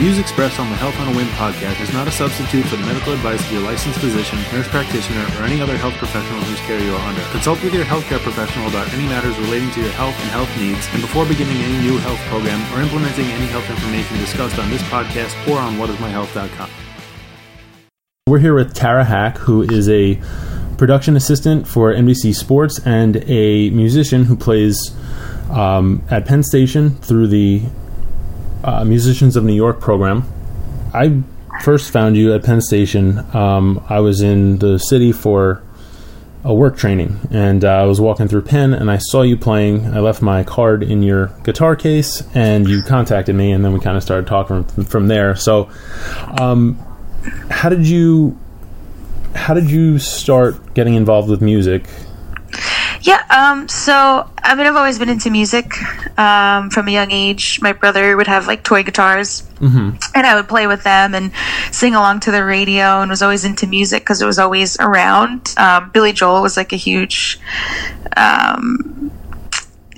views expressed on the Health on a WIMH podcast is not a substitute for the medical advice of your licensed physician, nurse practitioner, or any other health professional whose care you are under. Consult with your healthcare professional about any matters relating to your health and health needs, and before beginning any new health program or implementing any health information discussed on this podcast or on whatismyhealth.com. We're here with Tara Hack, who is a production assistant for NBC Sports and a musician who plays um, at Penn Station through the uh, Musicians of New York program. I first found you at Penn Station. Um, I was in the city for a work training, and uh, I was walking through Penn, and I saw you playing. I left my card in your guitar case, and you contacted me, and then we kind of started talking from, from there. So, um, how did you how did you start getting involved with music? Yeah, um, so I mean, I've always been into music um, from a young age. My brother would have like toy guitars, mm-hmm. and I would play with them and sing along to the radio, and was always into music because it was always around. Um, Billy Joel was like a huge um,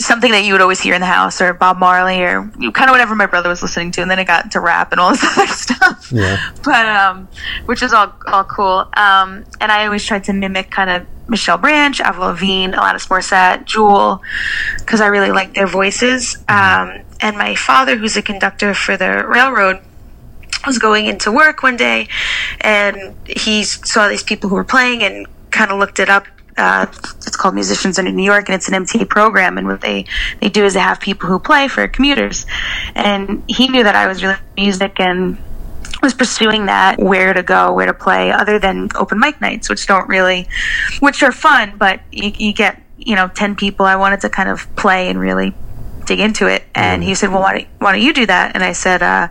something that you would always hear in the house, or Bob Marley, or kind of whatever my brother was listening to, and then it got into rap and all this other stuff. Yeah. But um, which is all all cool. Um, and I always tried to mimic kind of Michelle Branch, Avril Lavigne, Alanis Morissette, Jewel, because I really like their voices. Um, and my father, who's a conductor for the railroad, was going into work one day, and he saw these people who were playing and kind of looked it up uh, it's called Musicians in New York, and it's an MTA program. And what they they do is they have people who play for commuters. And he knew that I was really music and was pursuing that where to go where to play other than open mic nights which don't really which are fun but you, you get you know 10 people i wanted to kind of play and really dig into it and he said well why don't, why don't you do that and i said uh,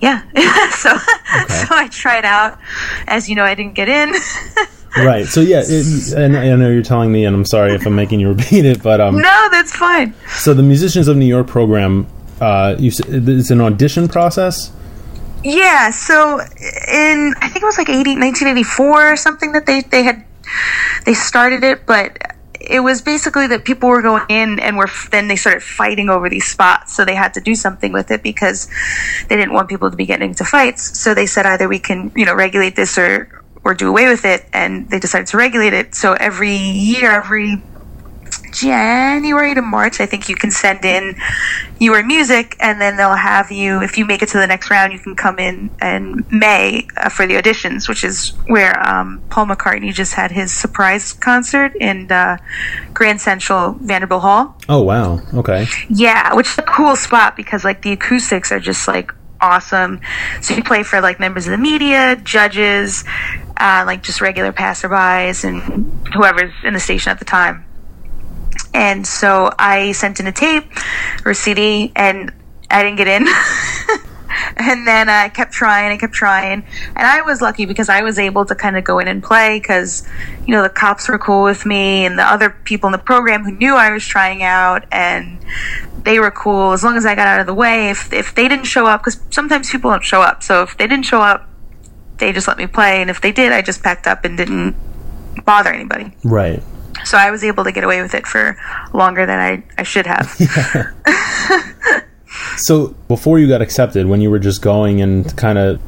yeah so okay. so i tried out as you know i didn't get in right. So yeah, it, and I know you're telling me, and I'm sorry if I'm making you repeat it, but um, no, that's fine. So the Musicians of New York program, uh, you it's an audition process. Yeah. So in I think it was like 80, 1984 or something that they they had they started it, but it was basically that people were going in and were then they started fighting over these spots so they had to do something with it because they didn't want people to be getting into fights so they said either we can you know regulate this or or do away with it, and they decided to regulate it. So every year, every January to March, I think you can send in your music, and then they'll have you. If you make it to the next round, you can come in in May uh, for the auditions, which is where um, Paul McCartney just had his surprise concert in uh, Grand Central Vanderbilt Hall. Oh wow! Okay. Yeah, which is a cool spot because like the acoustics are just like awesome. So you play for like members of the media, judges, uh, like just regular passerbys and whoever's in the station at the time. And so I sent in a tape or a CD, and I didn't get in. and then I kept trying and kept trying. And I was lucky because I was able to kind of go in and play because, you know, the cops were cool with me and the other people in the program who knew I was trying out and they were cool as long as I got out of the way. If, if they didn't show up, because sometimes people don't show up. So if they didn't show up, they just let me play, and if they did, I just packed up and didn't bother anybody. Right. So I was able to get away with it for longer than I, I should have. so before you got accepted, when you were just going and kind of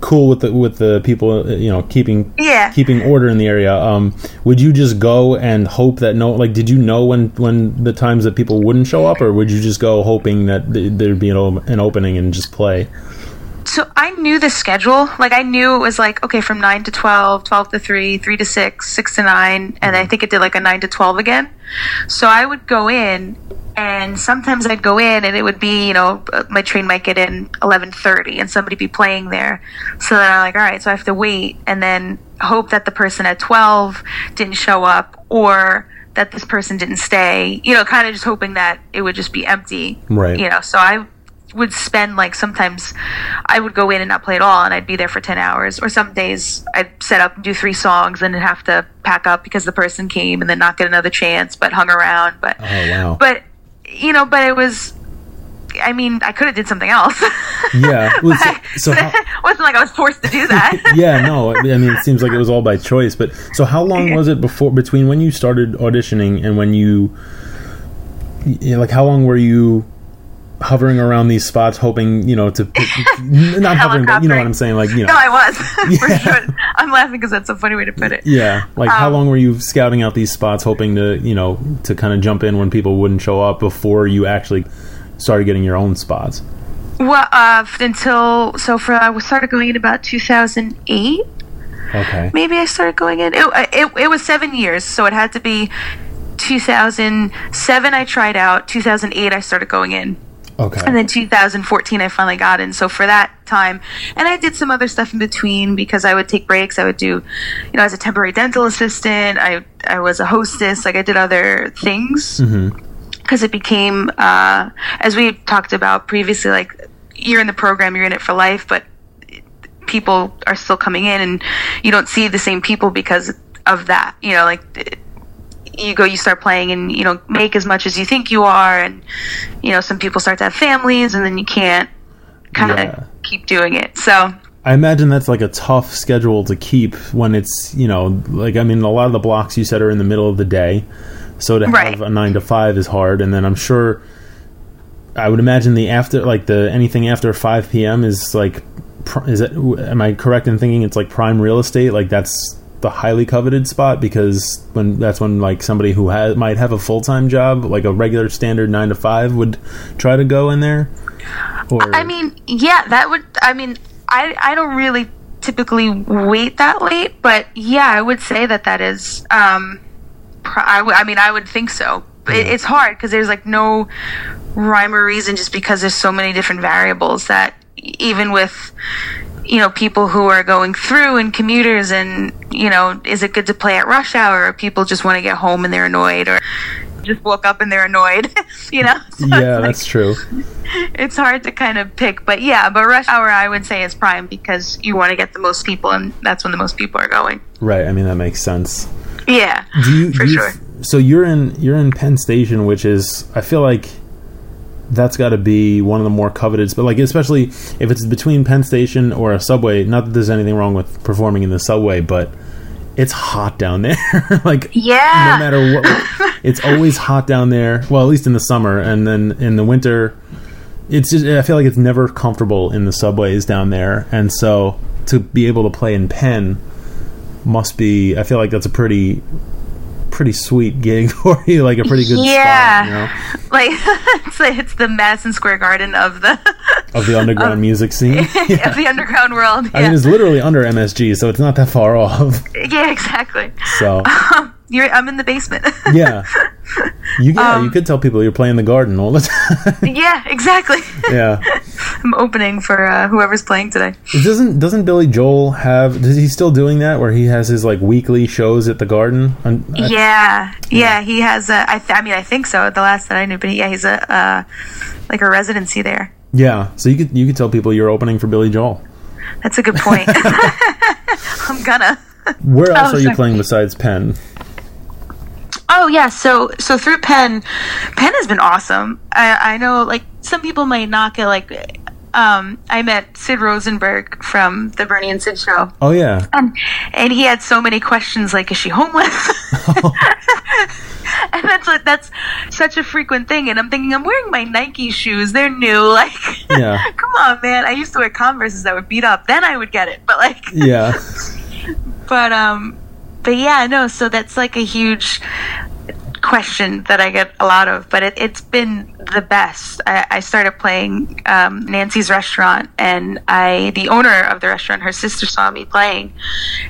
cool with the with the people you know keeping yeah keeping order in the area um would you just go and hope that no like did you know when when the times that people wouldn't show up or would you just go hoping that there'd be an, an opening and just play so I knew the schedule. Like I knew it was like okay from nine to 12, 12 to three, three to six, six to nine, and I mm-hmm. think it did like a nine to twelve again. So I would go in, and sometimes I'd go in, and it would be you know uh, my train might get in eleven thirty, and somebody be playing there. So then I'm like, all right, so I have to wait, and then hope that the person at twelve didn't show up, or that this person didn't stay. You know, kind of just hoping that it would just be empty. Right. You know, so I would spend like sometimes I would go in and not play at all and I'd be there for 10 hours or some days I'd set up and do three songs and have to pack up because the person came and then not get another chance but hung around but oh, wow. but you know but it was I mean, I could have did something else. Yeah, well, so, so how, it wasn't like I was forced to do that. yeah, no. I mean, it seems like it was all by choice. But so, how long was it before between when you started auditioning and when you, you know, like, how long were you hovering around these spots, hoping you know to not hovering, but you know what I'm saying, like you know. No, I was for sure. I'm laughing because that's a funny way to put it. Yeah, like how um, long were you scouting out these spots, hoping to you know to kind of jump in when people wouldn't show up before you actually started getting your own spots? Well, uh, until so for uh, I started going in about 2008. Okay. Maybe I started going in. It, uh, it, it was seven years, so it had to be 2007. I tried out. 2008, I started going in. Okay. And then 2014, I finally got in. So for that time, and I did some other stuff in between because I would take breaks. I would do, you know, as a temporary dental assistant. I I was a hostess. Like I did other things because it became, uh, as we talked about previously, like you're in the program, you're in it for life, but people are still coming in, and you don't see the same people because of that. You know, like you go, you start playing, and you don't make as much as you think you are, and you know, some people start to have families, and then you can't kind of Yeah. keep doing it. So I imagine that's like a tough schedule to keep when it's you know like I mean a lot of the blocks you said are in the middle of the day, so to Right. have a nine to five is hard, and then I'm sure. I would imagine the after like the anything after five p.m. is like is it am I correct in thinking it's like prime real estate like that's the highly coveted spot because when that's when like somebody who has might have a full time job like a regular standard nine to five would try to go in there. Or I mean, yeah, that would. I mean, I I don't really typically wait that late, but yeah, I would say that that is. Um, I, w- I mean, I would think so. It, Yeah. it's hard because there's like no rhyme or reason, just because there's so many different variables that even with you know people who are going through and commuters and you know is it good to play at rush hour or people just want to get home and they're annoyed or just woke up and they're annoyed you know So yeah, like- that's true. it's hard to kind of pick, but yeah, but rush hour I would say is prime because you want to get the most people, and that's when the most people are going. Right. I mean that makes sense. Yeah, do you, for do you sure. so you're in you're in Penn Station, which is I feel like that's got to be one of the more coveted. But like especially if it's between Penn Station or a subway. Not that there's anything wrong with performing in the subway, but it's hot down there. like Yeah. no matter what, it's always hot down there. Well, at least in the summer, and then in the winter, it's just I feel like it's never comfortable in the subways down there, and so to be able to play in Penn must be. I feel like that's a pretty pretty sweet gig for you, like a pretty good yeah, spot, you know, like it's, like it's the Madison Square Garden of the of the underground music scene. of the underground world. Yeah, I mean, it's literally under MSG, so it's not that far off. yeah exactly. So You're, I'm in the basement. yeah, you yeah, Um, you could tell people you're playing the garden all the time. yeah, exactly. yeah. I'm opening for uh, whoever's playing today. Doesn't doesn't Billy Joel have? Is he still doing that? Where he has his like weekly shows at the Garden? I- Yeah, yeah, he has a. I, th- I mean, I think so. The last that I knew, but yeah, he's a uh, like a residency there. yeah. So you could you could tell people you're opening for Billy Joel. That's a good point. I'm gonna. Where else Oh, are you sorry. playing besides Penn? Oh yeah, so so through Penn, Penn has been awesome. I, I know like some people might knock it. Like, um, I met Sid Rosenberg from the Bernie and Sid show, Oh yeah, and and he had so many questions like, is she homeless? and that's like that's such a frequent thing. And I'm thinking, I'm wearing my Nike shoes. They're new. Like, Yeah. come on, man. I used to wear Converses that would beat up. Then I would get it. But like, yeah, but um but yeah no so that's like a huge question that i get a lot of but it, it's been the best I, I started playing um, nancy's restaurant and i the owner of the restaurant her sister saw me playing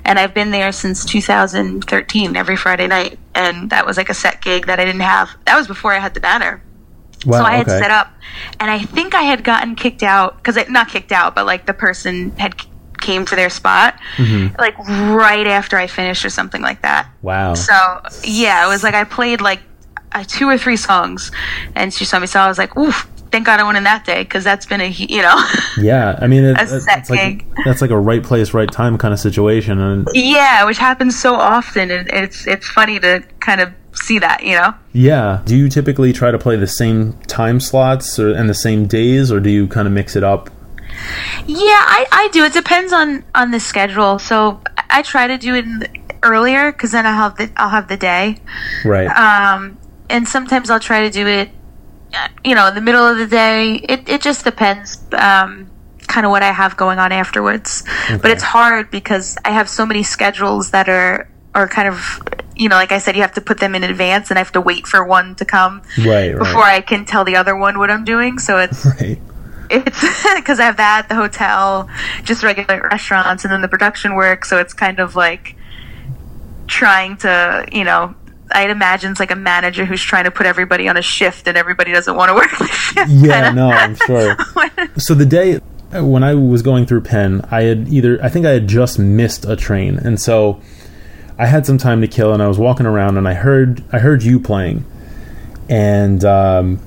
and i've been there since 2013 every friday night and that was like a set gig that i didn't have that was before i had the banner wow. so I had okay. set up, and I think I had gotten kicked out because not kicked out, but like the person had came to their spot Mm-hmm. like right after I finished or something like that. Wow. So yeah, it was like I played like uh, two or three songs, and she saw me. So I was like, "Oof." Thank God I went in that day because that's been a you know yeah, I mean, it, A it- set it's like that's like a right place, right time kind of situation, and yeah, which happens so often, and it's it's funny to kind of see that you know. yeah. Do you typically try to play the same time slots or and the same days, or do you kind of mix it up? Yeah, I, I do. It depends on on the schedule. So I try to do it earlier because then I'll have the I'll have the day. Right. Um, and sometimes I'll try to do it you know, in the middle of the day, it, it just depends. Um, kind of what I have going on afterwards. Okay. But it's hard because I have so many schedules that are are kind of you know, like I said, you have to put them in advance, and I have to wait for one to come right, before I can tell the other one what I'm doing. So it's right. It's because I have that the hotel, just regular restaurants, and then the production work. So it's kind of like trying to, you know, I'd imagine it's like a manager who's trying to put everybody on a shift, and everybody doesn't want to work the shift. Yeah, no, I'm sure. so the day when I was going through Penn, I had either I think I had just missed a train, and so I had some time to kill, and I was walking around, and I heard I heard you playing, and um,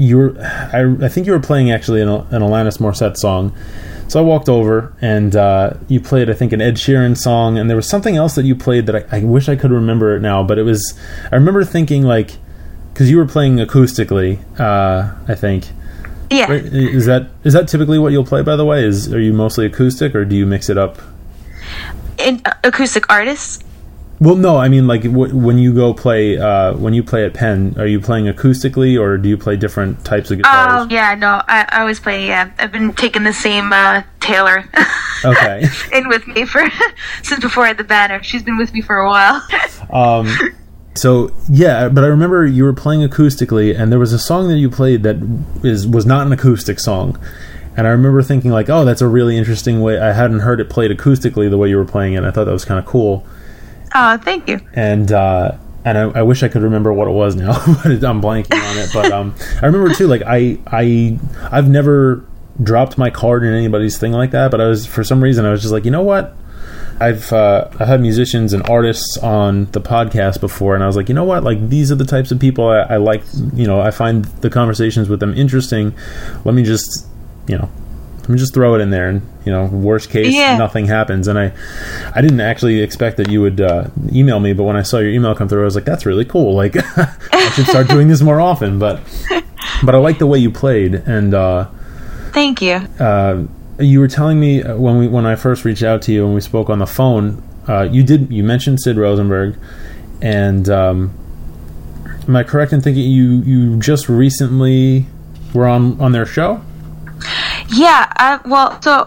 you were I, I think you were playing actually an, an Alanis Morissette song. So I walked over and uh, you played, I think, an Ed Sheeran song, and there was something else that you played that I, I wish I could remember it now. But it was, I remember thinking like, because you were playing acoustically, uh, I think, yeah. Is that is that typically what you'll play? By the way, is are you mostly acoustic or do you mix it up? In uh, acoustic artists. Well, no, I mean like w- when you go play uh, when you play at Penn, are you playing acoustically or do you play different types of guitars? Oh yeah, no, I, I always play. Yeah, I've been taking the same uh, Taylor. okay. in with me for since before I had the banner. She's been with me for a while. um, so yeah, but I remember you were playing acoustically, and there was a song that you played that is was not an acoustic song, and I remember thinking like, oh, that's a really interesting way. I hadn't heard it played acoustically the way you were playing it. I thought that was kind of cool. Oh, thank you. And uh, and I, I, wish I could remember what it was now, but I'm blanking on it. But um, I remember too, like I I I've never dropped my card in anybody's thing like that, but I was for some reason I was just like, you know what, I've uh, I've had musicians and artists on the podcast before, and I was like, you know what? Like these are the types of people I, I like. You know, I find the conversations with them interesting. Let me just, you know, let me just throw it in there, and you know, worst case, yeah. nothing happens. And I, I didn't actually expect that you would uh, email me, but when I saw your email come through, I was like, that's really cool. Like, I should start doing this more often. But, but I like the way you played, and uh, thank you. Uh, you were telling me when we when I first reached out to you and we spoke on the phone, uh, you did you mentioned Sid Rosenberg, and um, am I correct in thinking you you just recently were on on their show? Yeah, I, well, so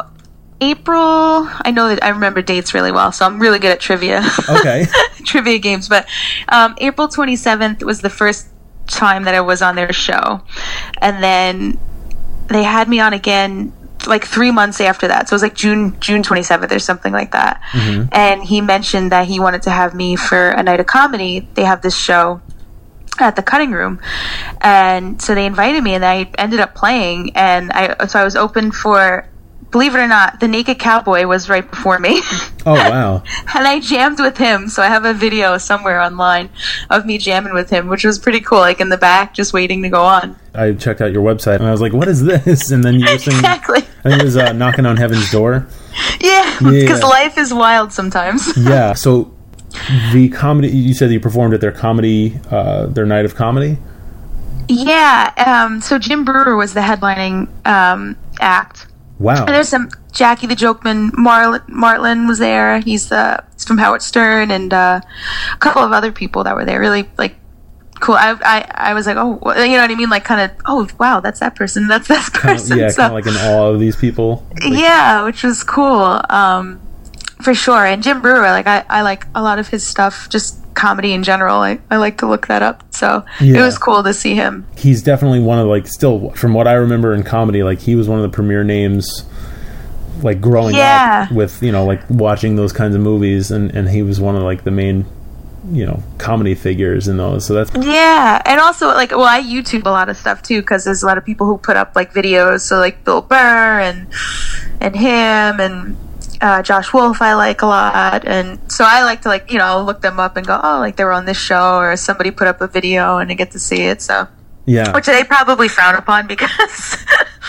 April. I know that I remember dates really well, so I'm really good at trivia. Okay, trivia games. But um, April 27th was the first time that I was on their show, and then they had me on again like three months after that. So it was like June June 27th or something like that. Mm-hmm. And he mentioned that he wanted to have me for a night of comedy. They have this show at the cutting room and so they invited me and i ended up playing and i so i was open for believe it or not, the Naked Cowboy was right before me. Oh wow! and I jammed with him, so I have a video somewhere online of me jamming with him, which was pretty cool. Like in the back, just waiting to go on. I checked out your website and I was like, "What is this?" And then you were saying, exactly. I think it was uh, knocking on heaven's door. Yeah, because yeah. life is wild sometimes. yeah. So the comedy you said you performed at their comedy, uh, their night of comedy. Yeah. Um, so Jim Breuer was the headlining um, act Wow. And there's some Jackie the Jokeman Marlin, Martling was there. He's the he's from Howard Stern and uh, a couple of other people that were there. Really like cool. I I, I was like, oh, you know what I mean? Like kind of, oh wow, that's that person. That's that person. Kind of, yeah, so, kind of like in awe of these people. Like, yeah, which was cool. Um, for sure. And Jim Breuer, like I, I like a lot of his stuff. Just comedy in general. I, I like to look that up. So yeah. it was cool to see him. He's definitely one of like still from what I remember in comedy, like he was one of the premier names like growing yeah. up with, you know, like watching those kinds of movies and, and he was one of like the main you know comedy figures in those so that's yeah and also like well i youtube a lot of stuff too because there's a lot of people who put up like videos so like bill burr and and him and uh, Josh Wolf I like a lot, and so I like to like you know look them up and go, oh, like they were on this show or somebody put up a video and I get to see it. So yeah, which they probably frown upon because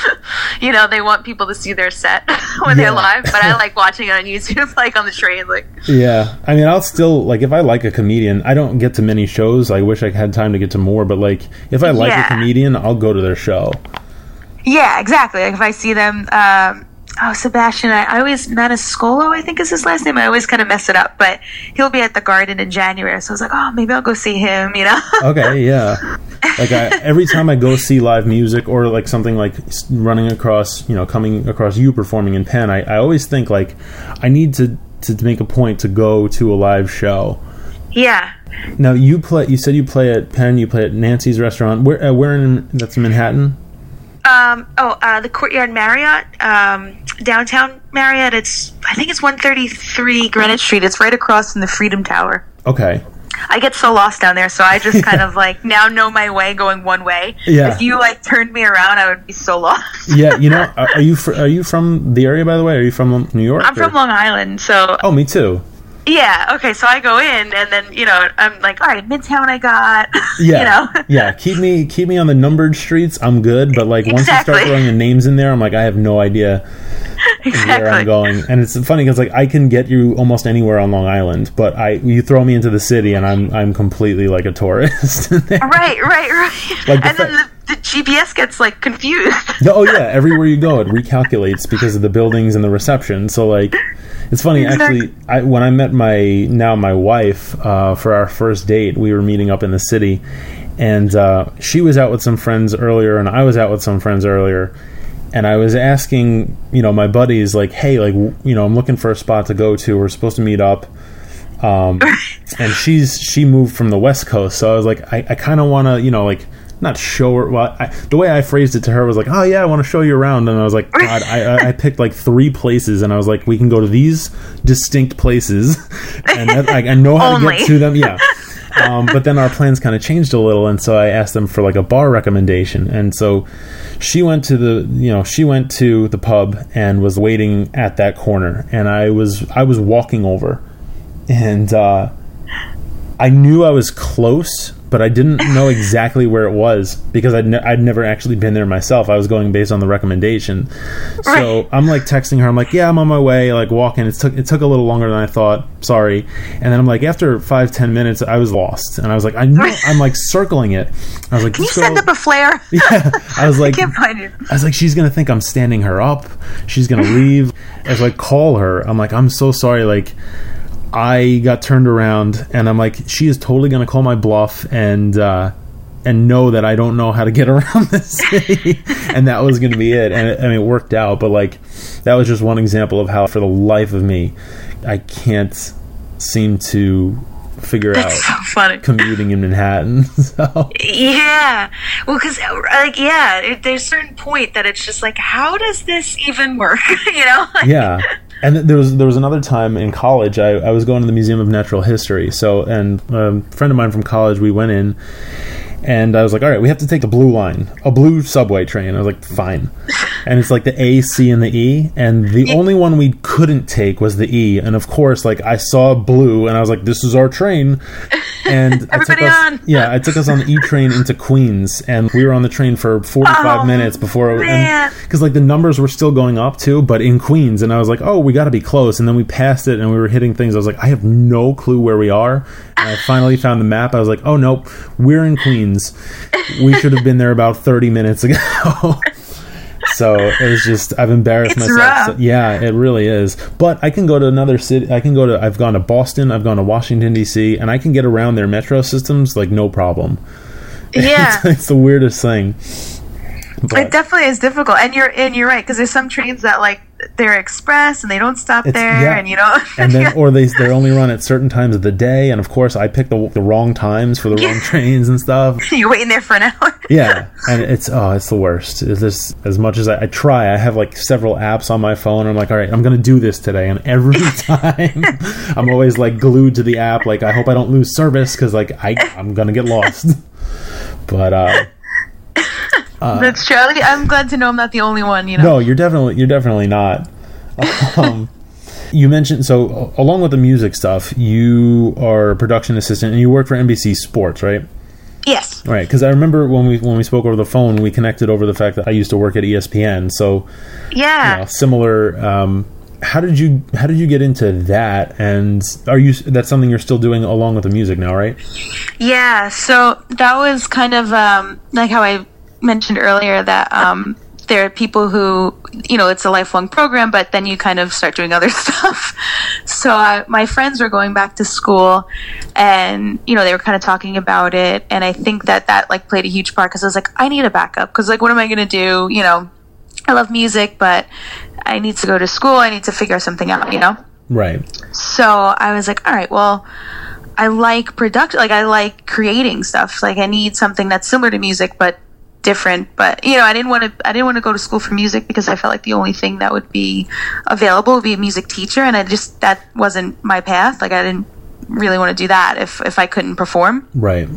you know they want people to see their set when yeah. they're live. But I like watching it on YouTube, like on the train. Like yeah, I mean, I'll still like if I like a comedian, I don't get to many shows. I wish I had time to get to more, but like if I like yeah. a comedian, I'll go to their show. Yeah, exactly. Like if I see them. Um, oh Sebastian. I, I always Maniscalco, I think is his last name. I always kind of mess it up, but he'll be at the Garden in January. So I was like, oh, maybe I'll go see him. You know? okay, yeah. Like I, every time I go see live music or like something like running across, you know, coming across you performing in Penn, I, I always think like I need to to make a point to go to a live show. Yeah. Now you play. You said you play at Penn. You play at Nancy's restaurant. Where? Uh, where in? That's Manhattan. Um, oh, uh, the Courtyard Marriott, um, downtown Marriott. It's I think it's 133 Greenwich Street. It's right across from the Freedom Tower. Okay. I get so lost down there, so I just kind of like now know my way going one way. Yeah. If you like turned me around, I would be so lost. yeah, you know, are, are you fr- are you from the area by the way? Are you from New York? I'm or? from Long Island, so. Oh, me too. Yeah. Okay. So I go in, and then you know I'm like, all right, Midtown, I got. Yeah. you know. yeah. Keep me keep me on the numbered streets. I'm good, but like once exactly. you start throwing the names in there, I'm like, I have no idea exactly. where I'm going. And it's funny because like I can get you almost anywhere on Long Island, but I you throw me into the city, and I'm I'm completely like a tourist. right. Right. Right. Like the and fa- then the, the GPS gets like confused. oh yeah, everywhere you go, it recalculates because of the buildings and the reception. So like it's funny, actually. I, when I met my now my wife uh, for our first date, we were meeting up in the city, and uh, she was out with some friends earlier, and I was out with some friends earlier, and I was asking, you know, my buddies like, "Hey, like, you know, I'm looking for a spot to go to. We're supposed to meet up." Um, and she's she moved from the West Coast, so I was like, I, I kind of want to, you know, like not show her. Well, I, the way I phrased it to her was like, "Oh yeah, I want to show you around," and I was like, "God, I, I, picked like three places, and I was like, we can go to these distinct places, and that, I, I know how to get to them." Yeah. Um, but then our plans kind of changed a little, and so I asked them for like a bar recommendation, and so she went to the you know she went to the pub and was waiting at that corner, and I was I was walking over, and uh, I knew I was close, but I didn't know exactly where it was because I'd, ne- I'd never actually been there myself. I was going based on the recommendation. So right. I'm like texting her. I'm like, yeah, I'm on my way. Like walking. It took it took a little longer than I thought. Sorry. And then I'm like, after five ten minutes, I was lost, and I was like, I know. I'm like circling it. I was like, can you send up a flare? Yeah. I was like, I can't find it. I was like, she's gonna think I'm standing her up. She's gonna leave. As I like, call her. I'm like, I'm so sorry. Like. I got turned around and I'm like, she is totally going to call my bluff and uh, and know that I don't know how to get around this city, and that was going to be it. And it, I mean, it worked out, but like that was just one example of how, for the life of me, I can't seem to figure That's out so funny. commuting in Manhattan. So. Yeah, well, because like yeah, it, there's a certain point that it's just like, how does this even work? you know? yeah, and there was there was another time in college I, I was going to the Museum of Natural History. So and a friend of mine from college we went in and I was like, all right, we have to take the blue line, a blue subway train. I was like, fine. And it's like the A, C, and the E. And the only one we couldn't take was the E. And of course, like I saw blue and I was like, this is our train. And everybody us, on. Yeah, I took us on the E train into Queens. And we were on the train for 45 oh, minutes before. Because like the numbers were still going up too, but in Queens. And I was like, oh, we got to be close. And then we passed it and we were hitting things. I was like, I have no clue where we are. And I finally found the map. I was like, oh, nope, we're in Queens. We should have been there about 30 minutes ago. so it's just I've embarrassed it's myself. So, yeah, it really is. But I can go to another city. I can go to. I've gone to Boston. I've gone to Washington D.C. and I can get around their metro systems like no problem. Yeah, it's, it's the weirdest thing. But. It definitely is difficult, and you're and you're right because there's some trains that like they're express and they don't stop it's, there, yeah. and you know, and then or they they only run at certain times of the day, and of course I pick the the wrong times for the wrong trains and stuff. you're waiting there for an hour. yeah, and it's oh, it's the worst. is this as much as I, I, try, I have like several apps on my phone. I'm like, all right, I'm gonna do this today, and every time I'm always like glued to the app. Like I hope I don't lose service because like I I'm gonna get lost. but uh uh, That's true. I'm glad to know I'm not the only one. You know. No, you're definitely you're definitely not. Um, you mentioned so along with the music stuff, you are a production assistant and you work for NBC Sports, right? Yes. Right, because I remember when we when we spoke over the phone, we connected over the fact that I used to work at ESPN. So yeah, you know, similar. Um, how did you how did you get into that? And are you that's something you're still doing along with the music now, right? Yeah. So that was kind of um, like how I mentioned earlier that um, there are people who, you know, it's a lifelong program, but then you kind of start doing other stuff. So uh, my friends were going back to school, and you know, they were kind of talking about it, and I think that that like played a huge part because I was like, I need a backup because like, what am I going to do? You know, I love music, but I need to go to school. I need to figure something out. You know, right? So I was like, all right, well. I like production, like I like creating stuff. Like I need something that's similar to music, but different but you know i didn't want to i didn't want to go to school for music because i felt like the only thing that would be available would be a music teacher and i just that wasn't my path. Like i didn't really want to do that if if i couldn't perform. Right.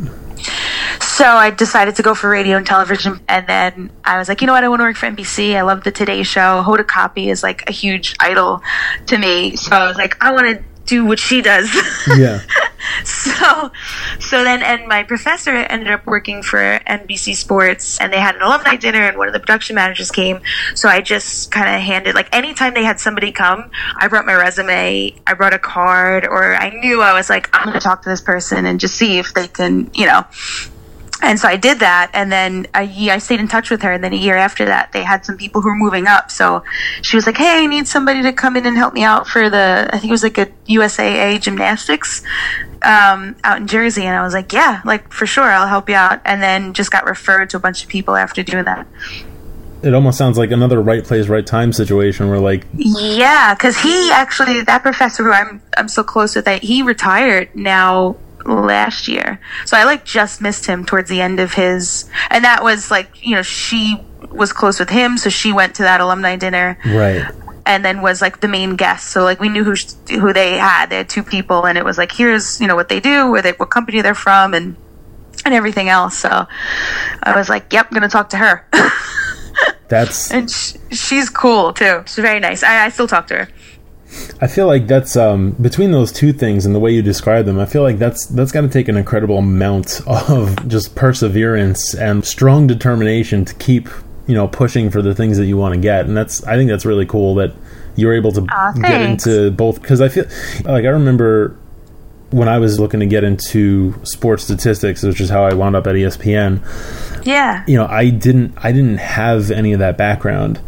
So i decided to go for radio and television and then i was like you know what? I want to work for nbc i love the today show. Hoda kotb is like a huge idol to me. So i was like i want to do what she does. Yeah. so, so then, and my professor ended up working for NBC Sports, and they had an alumni dinner, and one of the production managers came. So I just kind of handed, like, anytime they had somebody come, I brought my resume, I brought a card, or I knew I was like, I'm going to talk to this person and just see if they can, you know, and so I did that, and then I, I stayed in touch with her. And then a year after that, they had some people who were moving up. So she was like, "Hey, I need somebody to come in and help me out for the I think it was like a USA gymnastics um, out in Jersey." And I was like, "Yeah, like for sure, I'll help you out." And then just got referred to a bunch of people after doing that. It almost sounds like another right place, right time situation where, like, yeah, because he actually that professor who I'm I'm so close with that he retired now last year. So I like just missed him towards the end of his, and that was like you know she was close with him, so she went to that alumni dinner, right? And then was like the main guest. So like we knew who who they had. They had two people, and it was like here's you know what they do, where they what company they're from, and and everything else. So I was like, yep, I'm gonna talk to her. That's and sh- she's cool too. She's very nice. I, I still talk to her. I feel like that's um, between those two things and the way you describe them. I feel like that's that's got to take an incredible amount of just perseverance and strong determination to keep you know pushing for the things that you want to get. And that's I think that's really cool that you're able to get into both because I feel like I remember when I was looking to get into sports statistics, which is how I wound up at ESPN. Yeah, you know, I didn't I didn't have any of that background.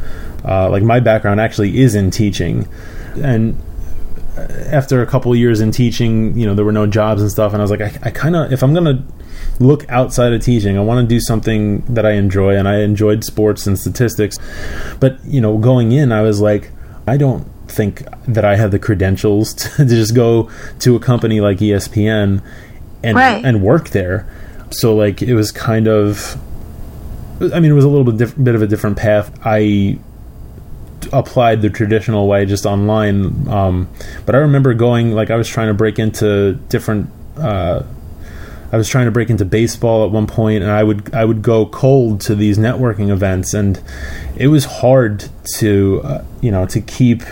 Uh, like my background actually is in teaching and uh, after a couple years in teaching, you know, there were no jobs and stuff, and I was like, I, I kind of, if I'm gonna look outside of teaching, I want to do something that I enjoy, and I enjoyed sports and statistics, but you know, going in, I was like, I don't think that I have the credentials to, to just go to a company like ESPN and right. and work there. So like, it was kind of, I mean, it was a little bit diff- bit of a different path. I applied the traditional way just online. Um, but I remember going like I was trying to break into different. Uh, I was trying to break into baseball at one point, and I would I would go cold to these networking events, and it was hard to uh, you know to keep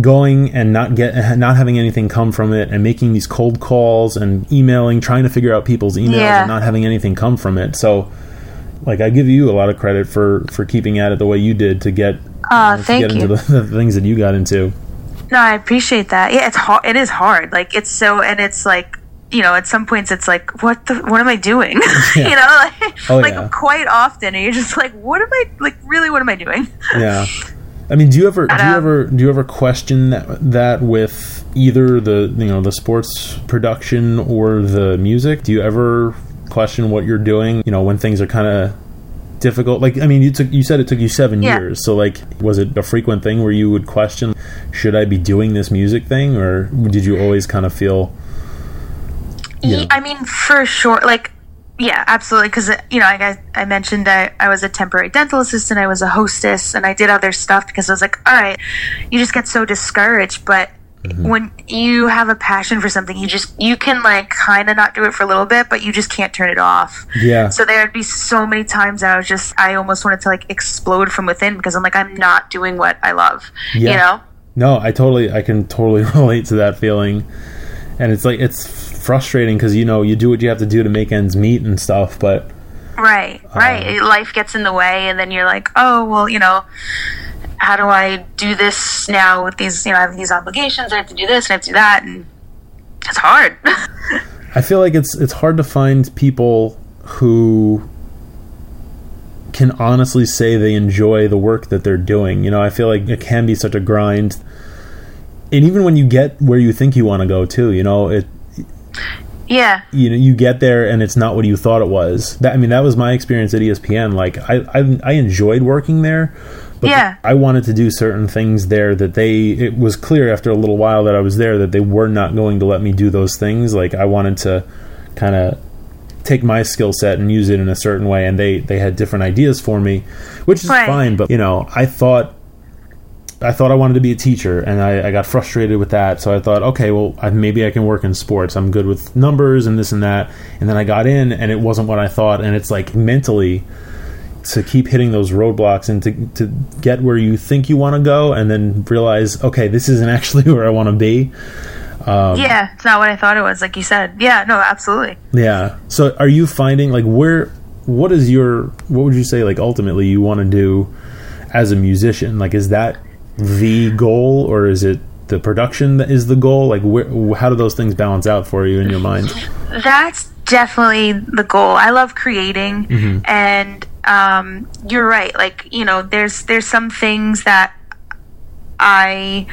going and not get not having anything come from it and making these cold calls and emailing trying to figure out people's emails yeah. and not having anything come from it so like I give you a lot of credit for for keeping at it the way you did to get uh, thank get into you. The, the, things that you got into. No, I appreciate that. Yeah, it's hard. It is hard. Like it's so, and it's like you know, at some points it's like, what the, what am I doing? Yeah. you know, like, oh, like yeah. quite often, and you're just like, what am I, like, really, what am I doing? yeah. I mean, do you ever, do you ever, do you ever question that, that with either the, you know, the sports production or the music? Do you ever question what you're doing? You know, when things are kind of difficult? Like, I mean, you took you said it took you seven yeah. years. So, like, was it a frequent thing where you would question, should I be doing this music thing, or did you always kind of feel? You know? I mean, for sure. Like, yeah, absolutely. Because uh, you know, like I, I mentioned that I was a temporary dental assistant. I was a hostess, and I did other stuff because I was like, all right, you just get so discouraged, but Mm-hmm. When you have a passion for something, you just you can like kind of not do it for a little bit, but you just can't turn it off. Yeah. So there'd be so many times I was just I almost wanted to like explode from within because I'm like I'm not doing what I love. Yeah. You know. No, I totally I can totally relate to that feeling, and it's like it's frustrating because you know you do what you have to do to make ends meet and stuff, but. Right, right. Uh, Life gets in the way, and then you're like, oh well, you know how do I do this now with these, you know, I have these obligations, I have to do this, and I have to do that, and it's hard. I feel like it's it's hard to find people who can honestly say they enjoy the work that they're doing. You know, I feel like it can be such a grind. And even when you get where you think you want to go too, you know, it yeah you know you get there and it's not what you thought it was that i mean that was my experience at espn like i i, I enjoyed working there but Yeah. i wanted to do certain things there that they it was clear after a little while that i was there that they were not going to let me do those things like i wanted to kind of take my skill set and use it in a certain way and they they had different ideas for me which is Right. fine but you know i thought I thought I wanted to be a teacher, and I, I got frustrated with that. So I thought, okay, well, I, maybe I can work in sports. I'm good with numbers and this and that. And then I got in, and it wasn't what I thought. And it's like mentally to keep hitting those roadblocks and to to get where you think you want to go, and then realize, okay, this isn't actually where I want to be. Um, yeah it's not what i thought it was like you said yeah no absolutely Yeah. So are you finding like where what is your what would you say like ultimately you want to do as a musician? Like is that the goal or is it the production that is the goal? Like where how do those things balance out for you in your mind? That's definitely the goal. I love creating, Mm-hmm. and um, you're right. Like you know, there's there's some things that I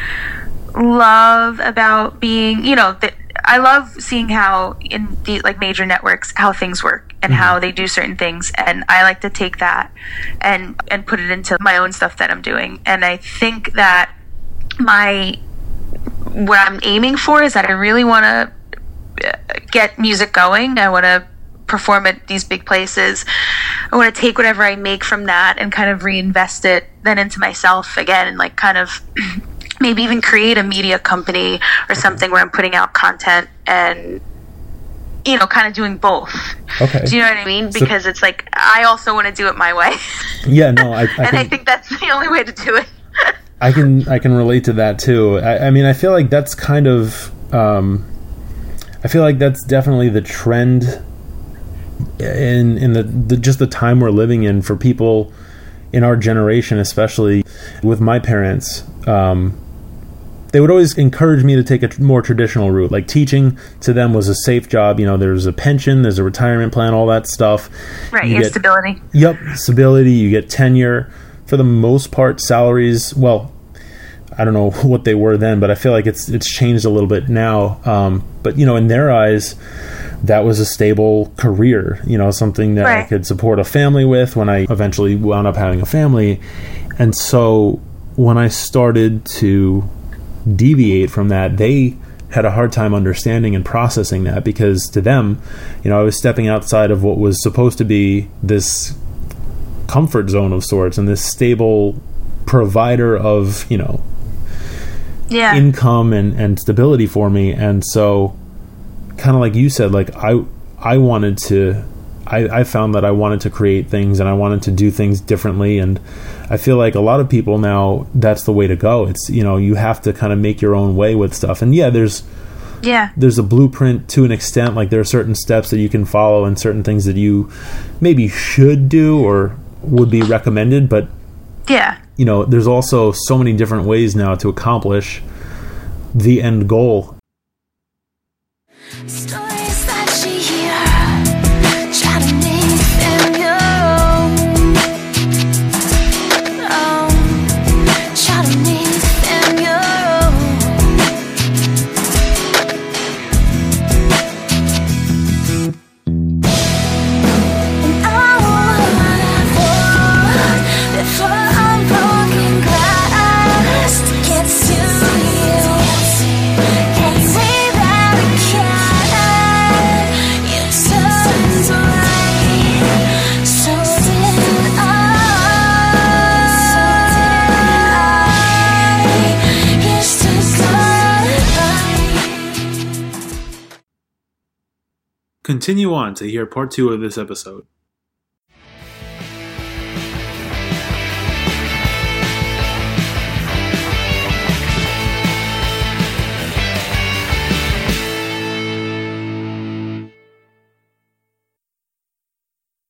love about being. You know, that I love seeing how in the like major networks how things work and how they do certain things, and I like to take that and and put it into my own stuff that I'm doing. And I think that my what I'm aiming for is that I really want to get music going. I want to perform at these big places. I want to take whatever I make from that and kind of reinvest it then into myself again and like kind of maybe even create a media company or something where I'm putting out content and you know kind of doing both. Okay. Do you know what I mean? So- Because it's like I also want to do it my way. Yeah, no, I, I and I think that's the only way to do it. I can I can relate to that too. I, I mean, I feel like that's kind of um, I feel like that's definitely the trend in in the, the just the time we're living in for people in our generation, especially with my parents. Um, they would always encourage me to take a more traditional route. Like teaching to them was a safe job. You know, there's a pension, there's a retirement plan, all that stuff. Right, You get- stability. Yep, stability. You get tenure. For the most part, salaries. Well, I don't know what they were then, but I feel like it's it's changed a little bit now. Um, but you know, in their eyes, that was a stable career. You know, something that I could support a family with when I eventually wound up having a family. And so when I started to deviate from that, they had a hard time understanding and processing that because to them, you know, I was stepping outside of what was supposed to be this comfort zone of sorts and this stable provider of, you know, Yeah. income and, and stability for me. And so kind of like you said, like I I wanted to I, I found that I wanted to create things and I wanted to do things differently and I feel like a lot of people now that's the way to go. It's you know, you have to kind of make your own way with stuff. And yeah, there's yeah. there's a blueprint to an extent. Like there are certain steps that you can follow and certain things that you maybe should do or would be recommended, but Yeah. you know, there's also so many different ways now to accomplish the end goal. Stories Continue on to hear part two of this episode.